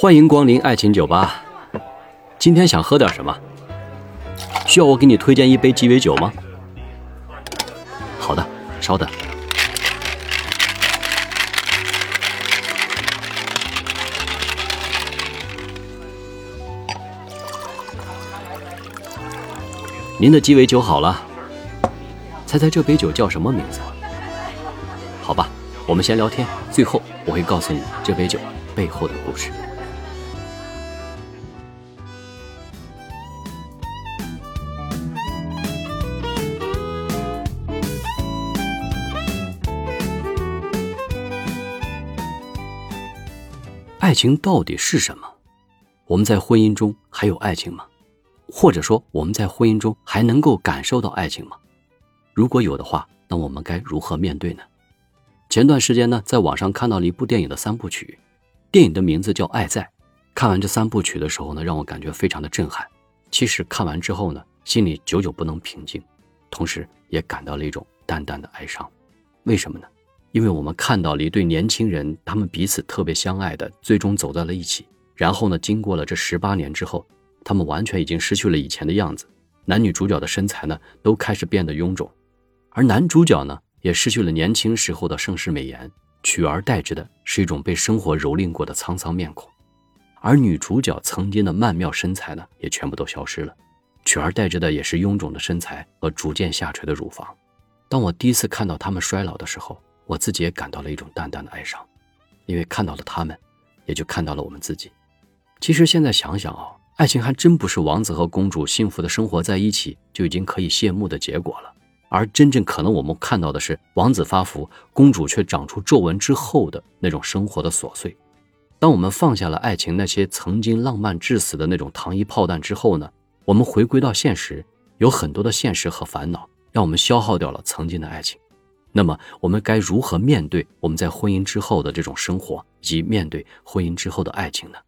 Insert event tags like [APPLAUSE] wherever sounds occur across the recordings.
欢迎光临爱情酒吧。今天想喝点什么？需要我给你推荐一杯鸡尾酒吗？好的，稍等。您的鸡尾酒好了，猜猜这杯酒叫什么名字？好吧，我们先聊天，最后我会告诉你这杯酒背后的故事。爱情到底是什么？我们在婚姻中还有爱情吗？或者说我们在婚姻中还能够感受到爱情吗？如果有的话，那我们该如何面对呢？前段时间呢，在网上看到了一部电影的三部曲，电影的名字叫《爱在》。看完这三部曲的时候呢，让我感觉非常的震撼。其实看完之后呢，心里久久不能平静，同时也感到了一种淡淡的哀伤。为什么呢？因为我们看到了一对年轻人，他们彼此特别相爱的，最终走在了一起。然后呢，经过了这十八年之后。他们完全已经失去了以前的样子，男女主角的身材呢都开始变得臃肿，而男主角呢也失去了年轻时候的盛世美颜，取而代之的是一种被生活蹂躏过的沧桑面孔，而女主角曾经的曼妙身材呢也全部都消失了，取而代之的也是臃肿的身材和逐渐下垂的乳房。当我第一次看到他们衰老的时候，我自己也感到了一种淡淡的哀伤，因为看到了他们，也就看到了我们自己。其实现在想想啊。爱情还真不是王子和公主幸福的生活在一起就已经可以谢幕的结果了，而真正可能我们看到的是王子发福，公主却长出皱纹之后的那种生活的琐碎。当我们放下了爱情那些曾经浪漫至死的那种糖衣炮弹之后呢，我们回归到现实，有很多的现实和烦恼让我们消耗掉了曾经的爱情。那么我们该如何面对我们在婚姻之后的这种生活，及面对婚姻之后的爱情呢？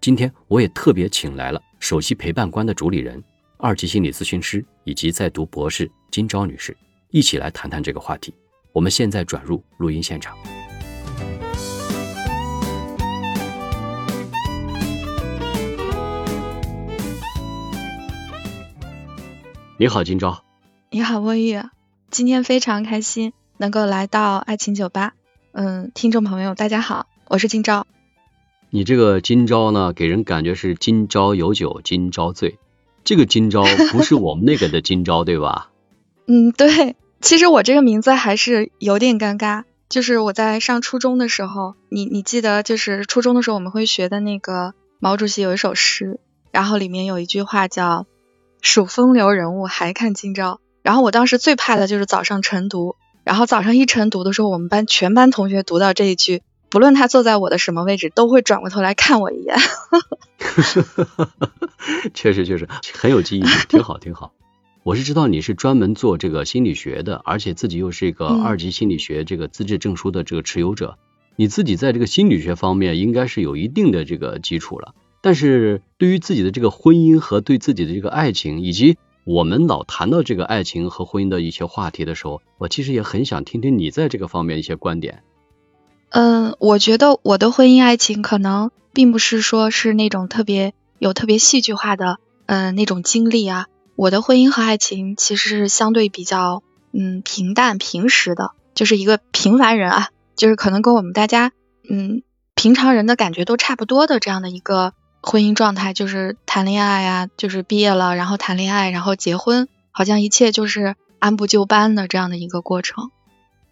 今天我也特别请来了首席陪伴官的主理人、二级心理咨询师以及在读博士金钊女士，一起来谈谈这个话题。我们现在转入录音现场。你好，金钊。你好，沃玉。今天非常开心能够来到爱情酒吧。嗯，听众朋友，大家好，我是今朝。你这个今朝呢，给人感觉是今朝有酒今朝醉，这个今朝 [LAUGHS] 不是我们那个的今朝，对吧？[LAUGHS] 嗯，对。其实我这个名字还是有点尴尬，就是我在上初中的时候，你你记得，就是初中的时候我们会学的那个毛主席有一首诗，然后里面有一句话叫“数风流人物还看今朝”，然后我当时最怕的就是早上晨读，然后早上一晨读的时候，我们班全班同学读到这一句。不论他坐在我的什么位置，都会转过头来看我一眼。[LAUGHS] 确实确实很有记忆，挺好挺好。我是知道你是专门做这个心理学的，而且自己又是一个二级心理学这个资质证书的这个持有者，你自己在这个心理学方面应该是有一定的这个基础了。但是对于自己的这个婚姻和对自己的这个爱情，以及我们老谈到这个爱情和婚姻的一些话题的时候，我其实也很想听听你在这个方面一些观点。嗯，我觉得我的婚姻爱情可能并不是说是那种特别有特别戏剧化的，嗯，那种经历啊。我的婚姻和爱情其实是相对比较，嗯，平淡平实的，就是一个平凡人啊，就是可能跟我们大家，嗯，平常人的感觉都差不多的这样的一个婚姻状态，就是谈恋爱呀，就是毕业了，然后谈恋爱，然后结婚，好像一切就是按部就班的这样的一个过程。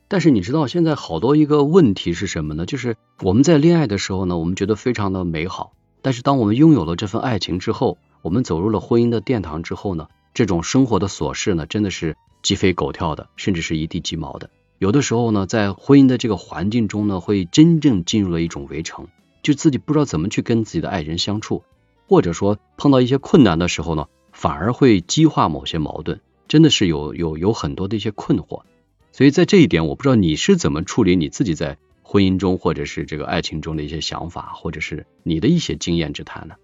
但是你知道现在好多一个问题是什么呢？就是我们在恋爱的时候呢，我们觉得非常的美好。但是当我们拥有了这份爱情之后，我们走入了婚姻的殿堂之后呢，这种生活的琐事呢，真的是鸡飞狗跳的，甚至是一地鸡毛的。有的时候呢，在婚姻的这个环境中呢，会真正进入了一种围城，就自己不知道怎么去跟自己的爱人相处，或者说碰到一些困难的时候呢，反而会激化某些矛盾，真的是有有有很多的一些困惑。所以在这一点，我不知道你是怎么处理你自己在婚姻中或者是这个爱情中的一些想法，或者是你的一些经验之谈呢？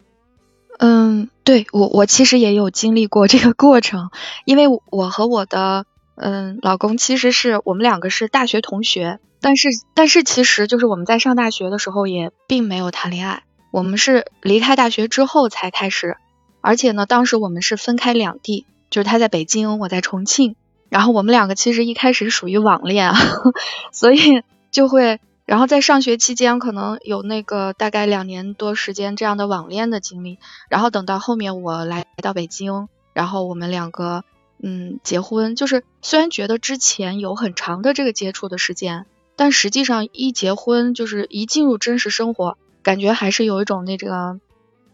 嗯，对我我其实也有经历过这个过程，因为我和我的嗯老公其实是我们两个是大学同学，但是但是其实就是我们在上大学的时候也并没有谈恋爱。我们是离开大学之后才开始，而且呢，当时我们是分开两地，就是他在北京，我在重庆，然后我们两个其实一开始属于网恋啊，[LAUGHS] 所以就会，然后在上学期间可能有那个大概两年多时间这样的网恋的经历，然后等到后面我来到北京，然后我们两个。嗯，结婚就是虽然觉得之前有很长的这个接触的时间，但实际上一结婚就是一进入真实生活，感觉还是有一种那个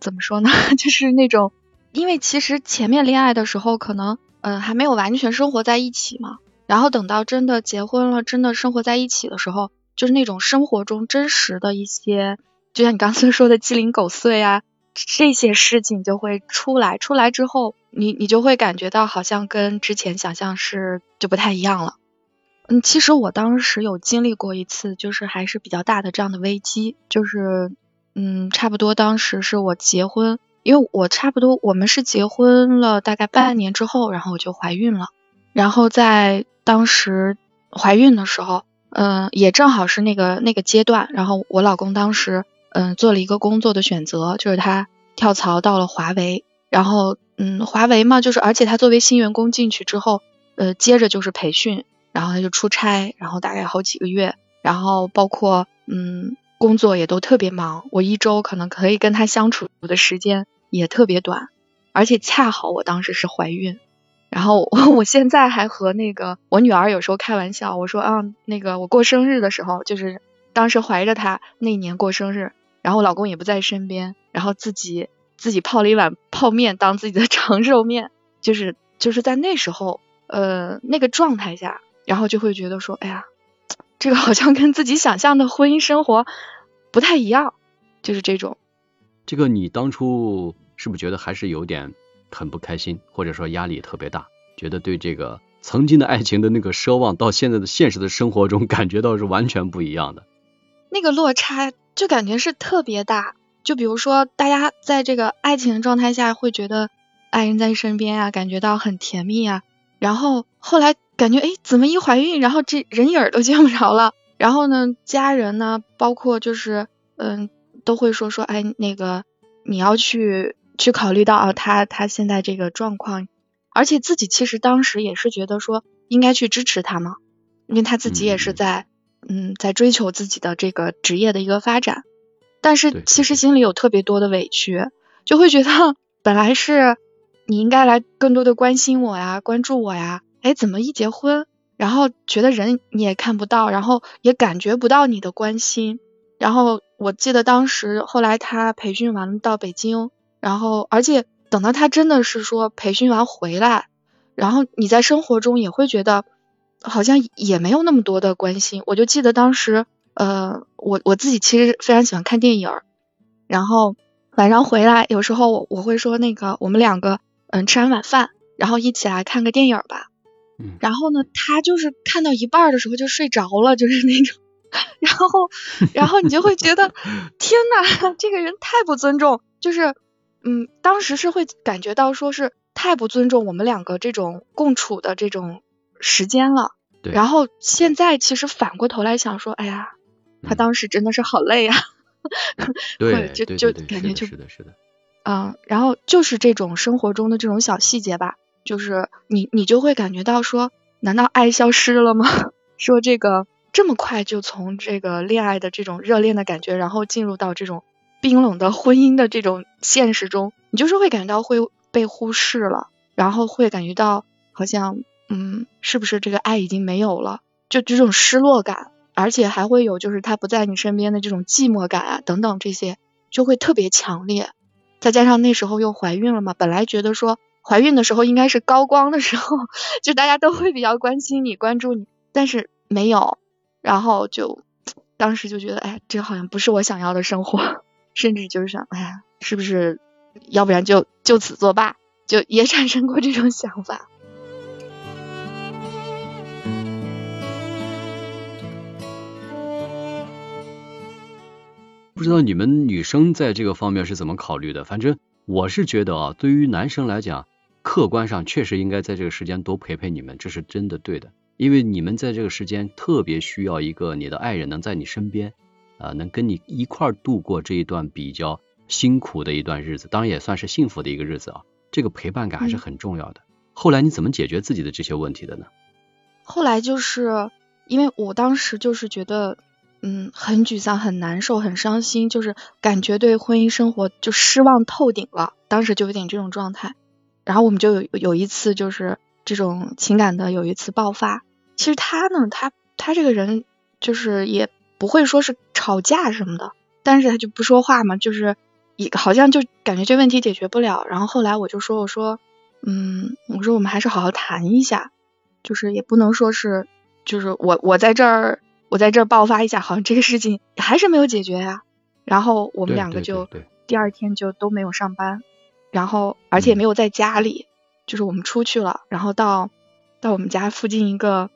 怎么说呢？[LAUGHS] 就是那种，因为其实前面恋爱的时候可能嗯还没有完全生活在一起嘛，然后等到真的结婚了，真的生活在一起的时候，就是那种生活中真实的一些，就像你刚才说的鸡零狗碎啊。这些事情就会出来，出来之后，你你就会感觉到好像跟之前想象是就不太一样了。嗯，其实我当时有经历过一次，就是还是比较大的这样的危机，就是嗯，差不多当时是我结婚，因为我差不多我们是结婚了大概半年之后，然后我就怀孕了，然后在当时怀孕的时候，嗯，也正好是那个那个阶段，然后我老公当时。嗯，做了一个工作的选择，就是他跳槽到了华为，然后嗯，华为嘛，就是而且他作为新员工进去之后，呃，接着就是培训，然后他就出差，然后大概好几个月，然后包括嗯，工作也都特别忙，我一周可能可以跟他相处的时间也特别短，而且恰好我当时是怀孕，然后我我现在还和那个我女儿有时候开玩笑，我说啊，那个我过生日的时候，就是当时怀着他那年过生日。然后老公也不在身边，然后自己自己泡了一碗泡面当自己的 [LAUGHS] 长寿面，就是就是在那时候，呃，那个状态下，然后就会觉得说，哎呀，这个好像跟自己想象的婚姻生活不太一样，就是这种。这个你当初是不是觉得还是有点很不开心，或者说压力特别大，觉得对这个曾经的爱情的那个奢望，到现在的现实的生活中感觉到是完全不一样的。那个落差。就感觉是特别大，就比如说大家在这个爱情的状态下会觉得爱人在身边啊，感觉到很甜蜜啊，然后后来感觉哎怎么一怀孕，然后这人影都见不着了，然后呢家人呢，包括就是嗯都会说说哎那个你要去去考虑到啊他他现在这个状况，而且自己其实当时也是觉得说应该去支持他嘛，因为他自己也是在。嗯，在追求自己的这个职业的一个发展，但是其实心里有特别多的委屈，就会觉得本来是你应该来更多的关心我呀，关注我呀，哎，怎么一结婚，然后觉得人你也看不到，然后也感觉不到你的关心，然后我记得当时后来他培训完到北京，然后而且等到他真的是说培训完回来，然后你在生活中也会觉得。好像也没有那么多的关心，我就记得当时，呃，我我自己其实非常喜欢看电影，然后晚上回来，有时候我我会说那个我们两个，嗯，吃完晚饭，然后一起来看个电影吧。嗯。然后呢，他就是看到一半的时候就睡着了，就是那种，[LAUGHS] 然后然后你就会觉得，[LAUGHS] 天呐，这个人太不尊重，就是，嗯，当时是会感觉到说是太不尊重我们两个这种共处的这种。时间了，然后现在其实反过头来想说，哎呀，他当时真的是好累 [LAUGHS] 呀，对，就就感觉就是的，是的，嗯，然后就是这种生活中的这种小细节吧，就是你你就会感觉到说，难道爱消失了吗？[LAUGHS] 说这个这么快就从这个恋爱的这种热恋的感觉，然后进入到这种冰冷的婚姻的这种现实中，你就是会感觉到会被忽视了，然后会感觉到好像。嗯，是不是这个爱已经没有了？就这种失落感，而且还会有就是他不在你身边的这种寂寞感啊，等等这些就会特别强烈。再加上那时候又怀孕了嘛，本来觉得说怀孕的时候应该是高光的时候，[LAUGHS] 就大家都会比较关心你、关注你，但是没有，然后就当时就觉得，哎，这好像不是我想要的生活，甚至就是想，哎呀，是不是要不然就就此作罢？就也产生过这种想法。不知道你们女生在这个方面是怎么考虑的？反正我是觉得啊，对于男生来讲，客观上确实应该在这个时间多陪陪你们，这是真的对的。因为你们在这个时间特别需要一个你的爱人能在你身边啊，能跟你一块度过这一段比较辛苦的一段日子，当然也算是幸福的一个日子啊。这个陪伴感还是很重要的。后来你怎么解决自己的这些问题的呢？后来就是因为我当时就是觉得，嗯，很沮丧、很难受、很伤心，就是感觉对婚姻生活就失望透顶了。当时就有点这种状态。然后我们就有有一次就是这种情感的有一次爆发。其实他呢，他他这个人就是也不会说是吵架什么的，但是他就不说话嘛，就是一好像就感觉这问题解决不了。然后后来我就说，我说。嗯，我说我们还是好好谈一下，就是也不能说是，就是我我在这儿我在这儿爆发一下，好像这个事情还是没有解决呀。然后我们两个就第二天就都没有上班，然后而且没有在家里，就是我们出去了，然后到到我们家附近一个，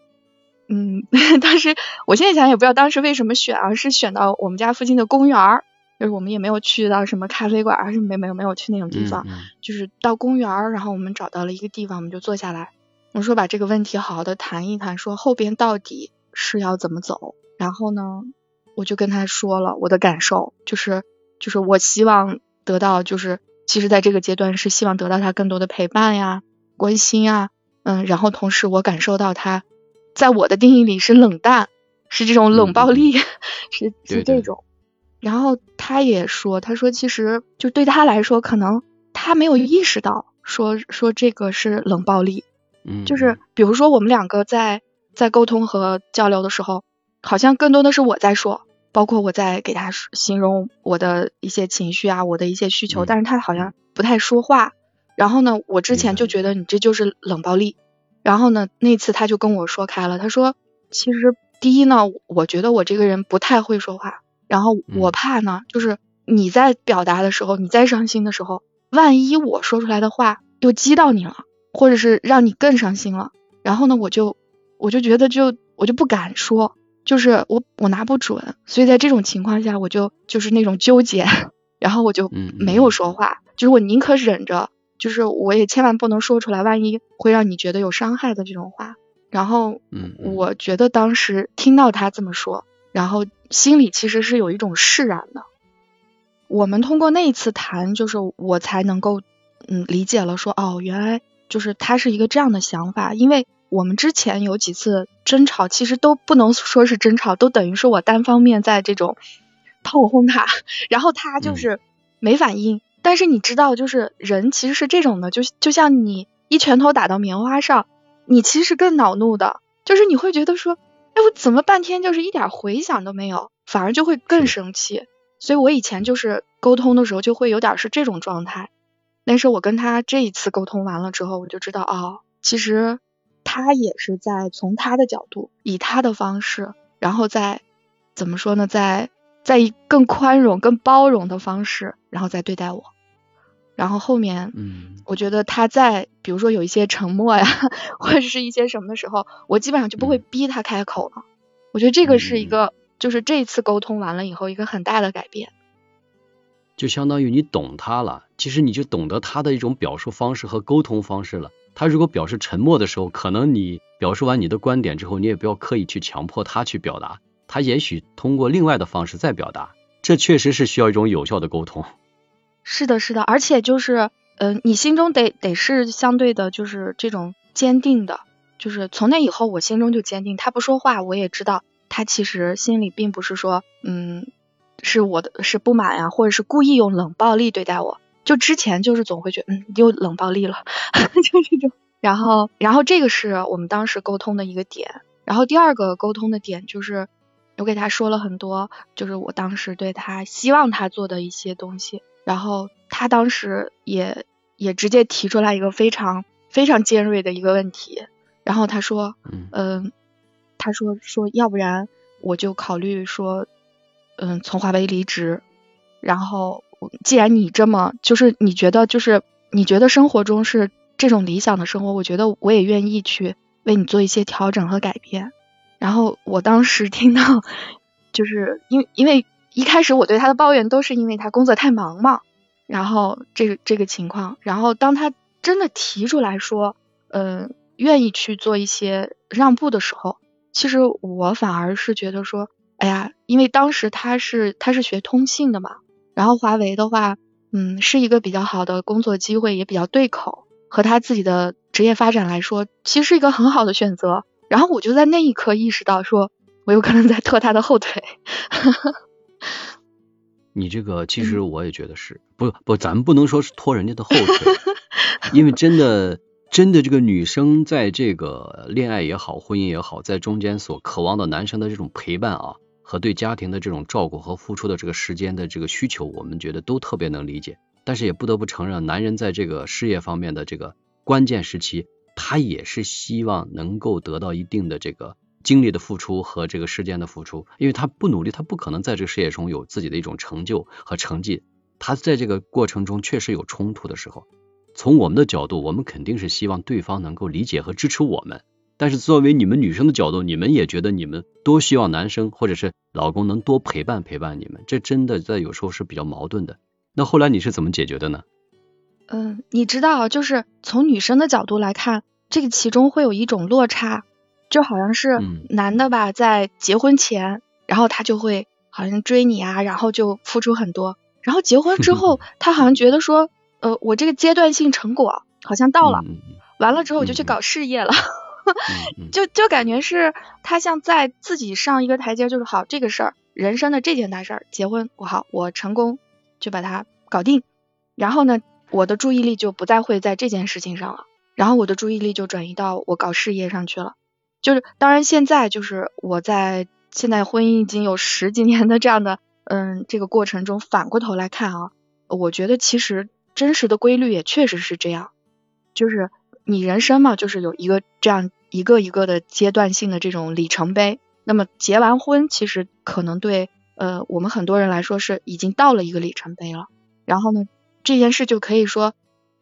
嗯，[LAUGHS] 当时我现在想也不知道当时为什么选而，是选到我们家附近的公园儿。就是我们也没有去到什么咖啡馆，还是没没有没有去那种地方，就是到公园，然后我们找到了一个地方，我们就坐下来，我说把这个问题好好的谈一谈，说后边到底是要怎么走。然后呢，我就跟他说了我的感受，就是就是我希望得到，就是其实在这个阶段是希望得到他更多的陪伴呀、关心啊，嗯，然后同时我感受到他在我的定义里是冷淡，是这种冷暴力，[LAUGHS] 是是这种。然后他也说，他说其实就对他来说，可能他没有意识到说说这个是冷暴力，嗯，就是比如说我们两个在在沟通和交流的时候，好像更多的是我在说，包括我在给他形容我的一些情绪啊，我的一些需求，但是他好像不太说话。然后呢，我之前就觉得你这就是冷暴力。然后呢，那次他就跟我说开了，他说其实第一呢，我觉得我这个人不太会说话。然后我怕呢，就是你在表达的时候，你在伤心的时候，万一我说出来的话又激到你了，或者是让你更伤心了，然后呢，我就我就觉得就我就不敢说，就是我我拿不准，所以在这种情况下，我就就是那种纠结，[LAUGHS] 然后我就没有说话，就是我宁可忍着，就是我也千万不能说出来，万一会让你觉得有伤害的这种话。然后，我觉得当时听到他这么说。然后心里其实是有一种释然的。我们通过那一次谈，就是我才能够嗯理解了，说哦，原来就是他是一个这样的想法。因为我们之前有几次争吵，其实都不能说是争吵，都等于是我单方面在这种炮轰他，然后他就是没反应。但是你知道，就是人其实是这种的，就就像你一拳头打到棉花上，你其实更恼怒的，就是你会觉得说。哎，我怎么半天就是一点回响都没有，反而就会更生气。所以我以前就是沟通的时候就会有点是这种状态。但是我跟他这一次沟通完了之后，我就知道哦，其实他也是在从他的角度，以他的方式，然后再怎么说呢，在在以更宽容、更包容的方式，然后再对待我。然后后面，嗯，我觉得他在比如说有一些沉默呀，[LAUGHS] 或者是一些什么的时候，我基本上就不会逼他开口了。我觉得这个是一个，就是这次沟通完了以后一个很大的改变。就相当于你懂他了，其实你就懂得他的一种表述方式和沟通方式了。他如果表示沉默的时候，可能你表述完你的观点之后，你也不要刻意去强迫他去表达，他也许通过另外的方式再表达。这确实是需要一种有效的沟通。是的，是的，而且就是，嗯，你心中得得是相对的，就是这种坚定的，就是从那以后，我心中就坚定。他不说话，我也知道他其实心里并不是说，嗯，是我的是不满呀，或者是故意用冷暴力对待我。就之前就是总会觉得，嗯，又冷暴力了，[LAUGHS] 就这种。然后，然后这个是我们当时沟通的一个点。然后第二个沟通的点就是，我给他说了很多，就是我当时对他希望他做的一些东西。然后他当时也也直接提出来一个非常非常尖锐的一个问题，然后他说，嗯，他说说要不然我就考虑说，嗯，从华为离职，然后既然你这么就是你觉得就是你觉得生活中是这种理想的生活，我觉得我也愿意去为你做一些调整和改变。然后我当时听到，就是因为因为。一开始我对他的抱怨都是因为他工作太忙嘛，然后这个这个情况，然后当他真的提出来说，嗯，愿意去做一些让步的时候，其实我反而是觉得说，哎呀，因为当时他是他是学通信的嘛，然后华为的话，嗯，是一个比较好的工作机会，也比较对口，和他自己的职业发展来说，其实是一个很好的选择。然后我就在那一刻意识到，说我有可能在拖他的后腿。[LAUGHS] 你这个其实我也觉得是，不不，咱们不能说是拖人家的后腿，因为真的真的这个女生在这个恋爱也好，婚姻也好，在中间所渴望的男生的这种陪伴啊，和对家庭的这种照顾和付出的这个时间的这个需求，我们觉得都特别能理解。但是也不得不承认，男人在这个事业方面的这个关键时期。他也是希望能够得到一定的这个精力的付出和这个时间的付出，因为他不努力，他不可能在这个事业中有自己的一种成就和成绩。他在这个过程中确实有冲突的时候，从我们的角度，我们肯定是希望对方能够理解和支持我们。但是作为你们女生的角度，你们也觉得你们多希望男生或者是老公能多陪伴陪伴你们，这真的在有时候是比较矛盾的。那后来你是怎么解决的呢？嗯，你知道，就是从女生的角度来看，这个其中会有一种落差，就好像是男的吧，在结婚前，然后他就会好像追你啊，然后就付出很多，然后结婚之后，[LAUGHS] 他好像觉得说，呃，我这个阶段性成果好像到了，完了之后我就去搞事业了，[LAUGHS] 就就感觉是他像在自己上一个台阶，就是好这个事儿，人生的这件大事儿，结婚我好，我成功就把它搞定，然后呢？我的注意力就不再会在这件事情上了，然后我的注意力就转移到我搞事业上去了。就是当然现在就是我在现在婚姻已经有十几年的这样的嗯这个过程中，反过头来看啊，我觉得其实真实的规律也确实是这样，就是你人生嘛，就是有一个这样一个一个的阶段性的这种里程碑。那么结完婚，其实可能对呃我们很多人来说是已经到了一个里程碑了。然后呢？这件事就可以说，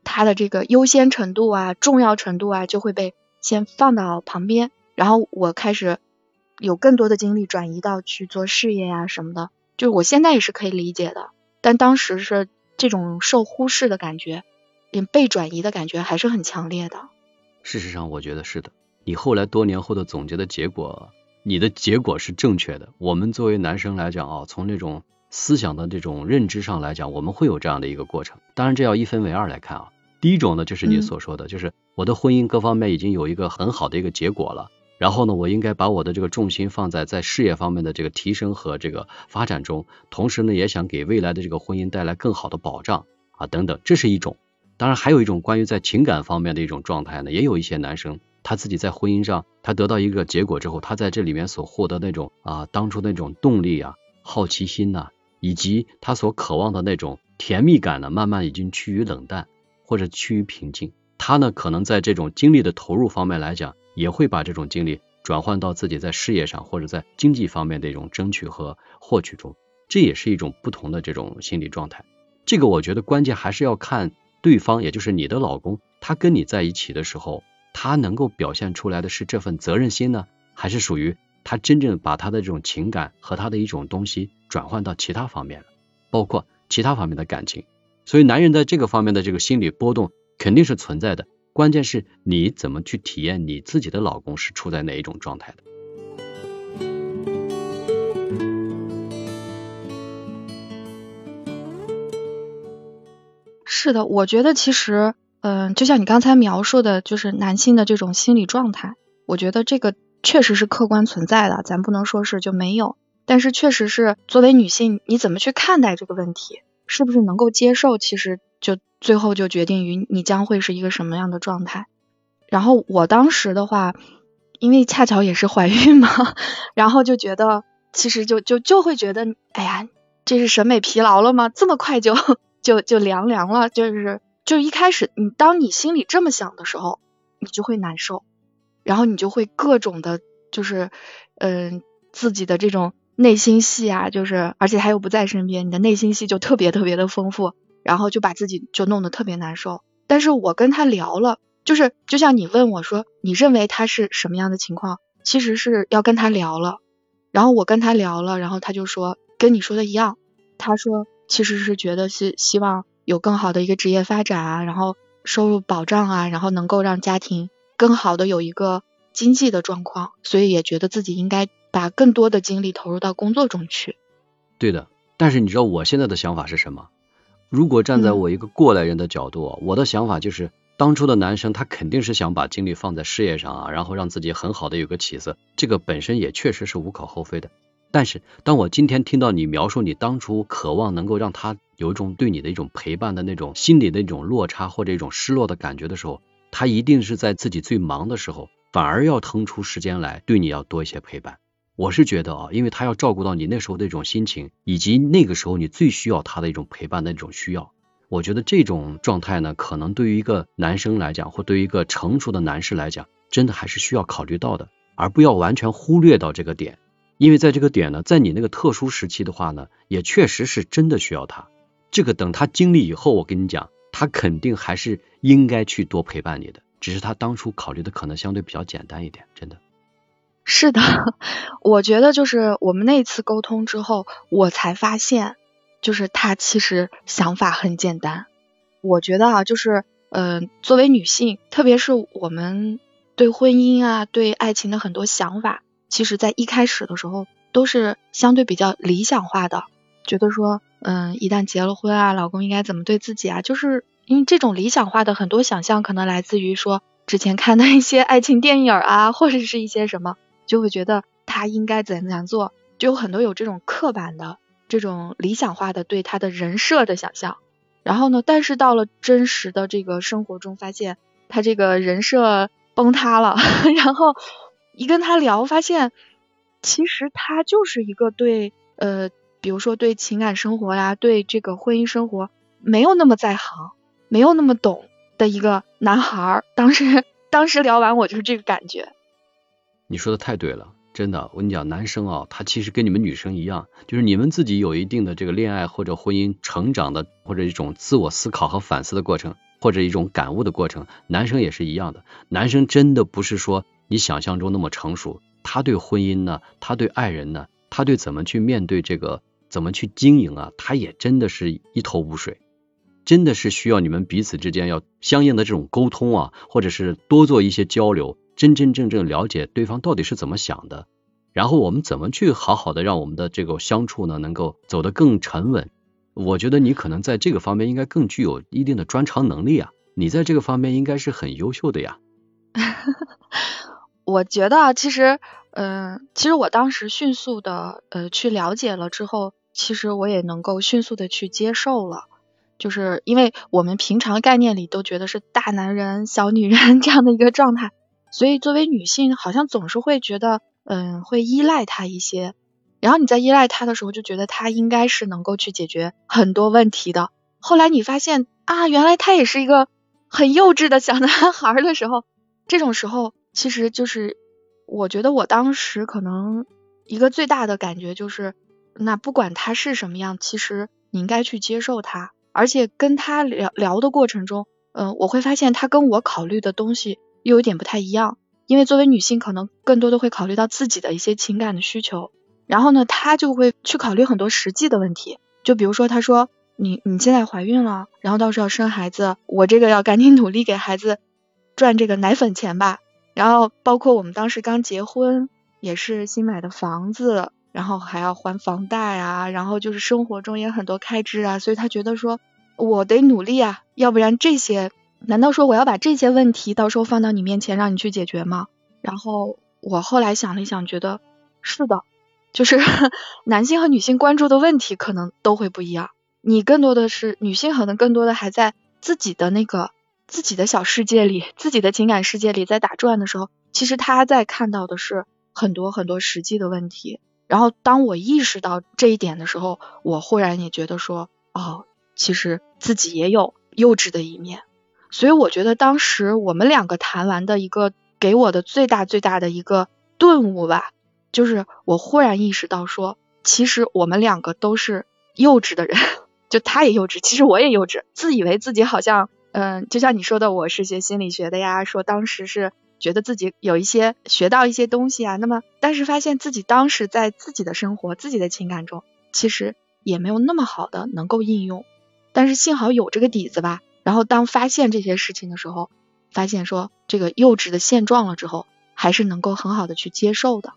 它的这个优先程度啊、重要程度啊，就会被先放到旁边，然后我开始有更多的精力转移到去做事业呀什么的。就是我现在也是可以理解的，但当时是这种受忽视的感觉，被转移的感觉还是很强烈的。事实上，我觉得是的。你后来多年后的总结的结果，你的结果是正确的。我们作为男生来讲啊，从那种。思想的这种认知上来讲，我们会有这样的一个过程。当然，这要一分为二来看啊。第一种呢，就是你所说的，就是我的婚姻各方面已经有一个很好的一个结果了。然后呢，我应该把我的这个重心放在在事业方面的这个提升和这个发展中，同时呢，也想给未来的这个婚姻带来更好的保障啊等等，这是一种。当然，还有一种关于在情感方面的一种状态呢，也有一些男生他自己在婚姻上他得到一个结果之后，他在这里面所获得那种啊当初那种动力啊、好奇心呐。以及他所渴望的那种甜蜜感呢，慢慢已经趋于冷淡或者趋于平静。他呢，可能在这种精力的投入方面来讲，也会把这种精力转换到自己在事业上或者在经济方面的一种争取和获取中。这也是一种不同的这种心理状态。这个我觉得关键还是要看对方，也就是你的老公，他跟你在一起的时候，他能够表现出来的是这份责任心呢，还是属于？他真正把他的这种情感和他的一种东西转换到其他方面了，包括其他方面的感情，所以男人在这个方面的这个心理波动肯定是存在的。关键是你怎么去体验你自己的老公是处在哪一种状态的。是的，我觉得其实，嗯，就像你刚才描述的，就是男性的这种心理状态，我觉得这个。确实是客观存在的，咱不能说是就没有，但是确实是作为女性，你怎么去看待这个问题，是不是能够接受，其实就最后就决定于你将会是一个什么样的状态。然后我当时的话，因为恰巧也是怀孕嘛，[LAUGHS] 然后就觉得其实就就就会觉得，哎呀，这是审美疲劳了吗？这么快就就就凉凉了，就是就一开始你当你心里这么想的时候，你就会难受。然后你就会各种的，就是嗯，自己的这种内心戏啊，就是而且他又不在身边，你的内心戏就特别特别的丰富，然后就把自己就弄得特别难受。但是我跟他聊了，就是就像你问我说，你认为他是什么样的情况？其实是要跟他聊了，然后我跟他聊了，然后他就说跟你说的一样，他说其实是觉得是希望有更好的一个职业发展啊，然后收入保障啊，然后能够让家庭。更好的有一个经济的状况，所以也觉得自己应该把更多的精力投入到工作中去。对的，但是你知道我现在的想法是什么？如果站在我一个过来人的角度，我的想法就是，当初的男生他肯定是想把精力放在事业上啊，然后让自己很好的有个起色，这个本身也确实是无可厚非的。但是，当我今天听到你描述你当初渴望能够让他有一种对你的一种陪伴的那种心理的一种落差或者一种失落的感觉的时候，他一定是在自己最忙的时候，反而要腾出时间来对你要多一些陪伴。我是觉得啊，因为他要照顾到你那时候的一种心情，以及那个时候你最需要他的一种陪伴的一种需要。我觉得这种状态呢，可能对于一个男生来讲，或对于一个成熟的男士来讲，真的还是需要考虑到的，而不要完全忽略到这个点。因为在这个点呢，在你那个特殊时期的话呢，也确实是真的需要他。这个等他经历以后，我跟你讲，他肯定还是应该去多陪伴你的。只是他当初考虑的可能相对比较简单一点，真的。是的，[LAUGHS] 我觉得就是我们那次沟通之后，我才发现，就是他其实想法很简单。我觉得啊，就是嗯，作为女性，特别是我们对婚姻啊、对爱情的很多想法。其实，在一开始的时候，都是相对比较理想化的，觉得说，嗯，一旦结了婚啊，老公应该怎么对自己啊？就是因为这种理想化的很多想象，可能来自于说之前看的一些爱情电影啊，或者是一些什么，就会觉得他应该怎样做，就有很多有这种刻板的、这种理想化的对他的人设的想象。然后呢，但是到了真实的这个生活中，发现他这个人设崩塌了，[LAUGHS] 然后。一跟他聊，发现其实他就是一个对呃，比如说对情感生活呀，对这个婚姻生活没有那么在行，没有那么懂的一个男孩。当时当时聊完，我就是这个感觉。你说的太对了，真的，我跟你讲，男生啊，他其实跟你们女生一样，就是你们自己有一定的这个恋爱或者婚姻成长的，或者一种自我思考和反思的过程，或者一种感悟的过程，男生也是一样的。男生真的不是说。你想象中那么成熟，他对婚姻呢，他对爱人呢，他对怎么去面对这个，怎么去经营啊，他也真的是一头雾水，真的是需要你们彼此之间要相应的这种沟通啊，或者是多做一些交流，真真正正了解对方到底是怎么想的，然后我们怎么去好好的让我们的这个相处呢，能够走得更沉稳。我觉得你可能在这个方面应该更具有一定的专长能力啊，你在这个方面应该是很优秀的呀。[LAUGHS] 我觉得，其实，嗯，其实我当时迅速的呃去了解了之后，其实我也能够迅速的去接受了，就是因为我们平常概念里都觉得是大男人、小女人 [LAUGHS] 这样的一个状态，所以作为女性，好像总是会觉得，嗯，会依赖他一些，然后你在依赖他的时候，就觉得他应该是能够去解决很多问题的。后来你发现啊，原来他也是一个很幼稚的小男孩的时候，这种时候。其实就是，我觉得我当时可能一个最大的感觉就是，那不管他是什么样，其实你应该去接受他，而且跟他聊聊的过程中，嗯，我会发现他跟我考虑的东西又有点不太一样，因为作为女性，可能更多的会考虑到自己的一些情感的需求，然后呢，他就会去考虑很多实际的问题，就比如说他说你你现在怀孕了，然后到时候要生孩子，我这个要赶紧努力给孩子赚这个奶粉钱吧。然后包括我们当时刚结婚，也是新买的房子，然后还要还房贷啊，然后就是生活中也很多开支啊，所以他觉得说，我得努力啊，要不然这些，难道说我要把这些问题到时候放到你面前让你去解决吗？然后我后来想了一想，觉得是的，就是 [LAUGHS] 男性和女性关注的问题可能都会不一样，你更多的是女性，可能更多的还在自己的那个。自己的小世界里，自己的情感世界里在打转的时候，其实他在看到的是很多很多实际的问题。然后当我意识到这一点的时候，我忽然也觉得说，哦，其实自己也有幼稚的一面。所以我觉得当时我们两个谈完的一个给我的最大最大的一个顿悟吧，就是我忽然意识到说，其实我们两个都是幼稚的人，[LAUGHS] 就他也幼稚，其实我也幼稚，自以为自己好像。嗯，就像你说的，我是学心理学的呀，说当时是觉得自己有一些学到一些东西啊，那么但是发现自己当时在自己的生活、自己的情感中，其实也没有那么好的能够应用，但是幸好有这个底子吧。然后当发现这些事情的时候，发现说这个幼稚的现状了之后，还是能够很好的去接受的。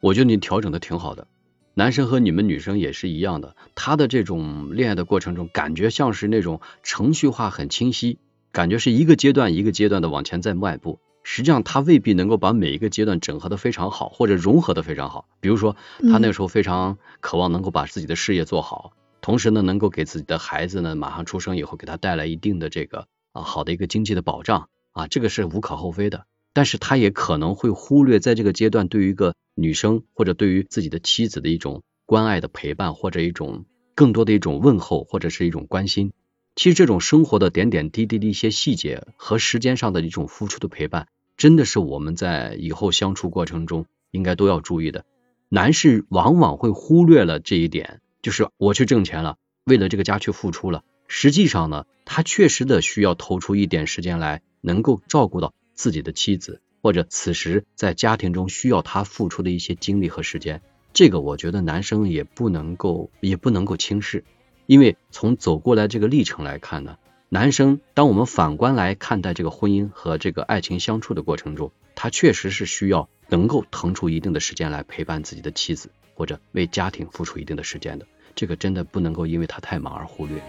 我觉得你调整的挺好的，男生和你们女生也是一样的，他的这种恋爱的过程中，感觉像是那种程序化很清晰，感觉是一个阶段一个阶段的往前在迈步。实际上他未必能够把每一个阶段整合的非常好，或者融合的非常好。比如说，他那时候非常渴望能够把自己的事业做好，同时呢，能够给自己的孩子呢马上出生以后给他带来一定的这个啊好的一个经济的保障啊，这个是无可厚非的。但是他也可能会忽略在这个阶段对于一个女生或者对于自己的妻子的一种关爱的陪伴，或者一种更多的一种问候，或者是一种关心。其实这种生活的点点滴滴的一些细节和时间上的一种付出的陪伴，真的是我们在以后相处过程中应该都要注意的。男士往往会忽略了这一点，就是我去挣钱了，为了这个家去付出了。实际上呢，他确实的需要投出一点时间来，能够照顾到。自己的妻子，或者此时在家庭中需要他付出的一些精力和时间，这个我觉得男生也不能够也不能够轻视，因为从走过来这个历程来看呢，男生当我们反观来看待这个婚姻和这个爱情相处的过程中，他确实是需要能够腾出一定的时间来陪伴自己的妻子，或者为家庭付出一定的时间的，这个真的不能够因为他太忙而忽略。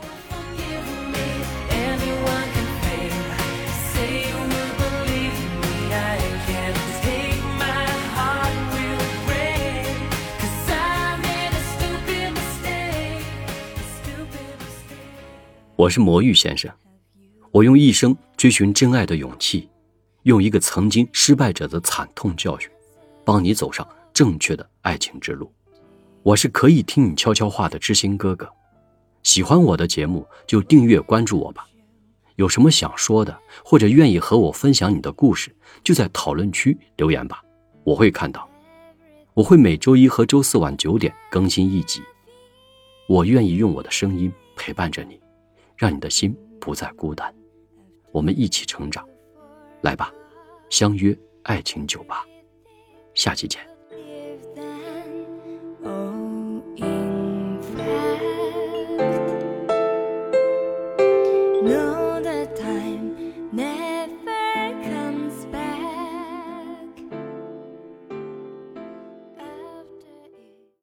我是魔芋先生，我用一生追寻真爱的勇气，用一个曾经失败者的惨痛教训，帮你走上正确的爱情之路。我是可以听你悄悄话的知心哥哥，喜欢我的节目就订阅关注我吧。有什么想说的，或者愿意和我分享你的故事，就在讨论区留言吧，我会看到。我会每周一和周四晚九点更新一集。我愿意用我的声音陪伴着你。让你的心不再孤单，我们一起成长，来吧，相约爱情酒吧，下期见。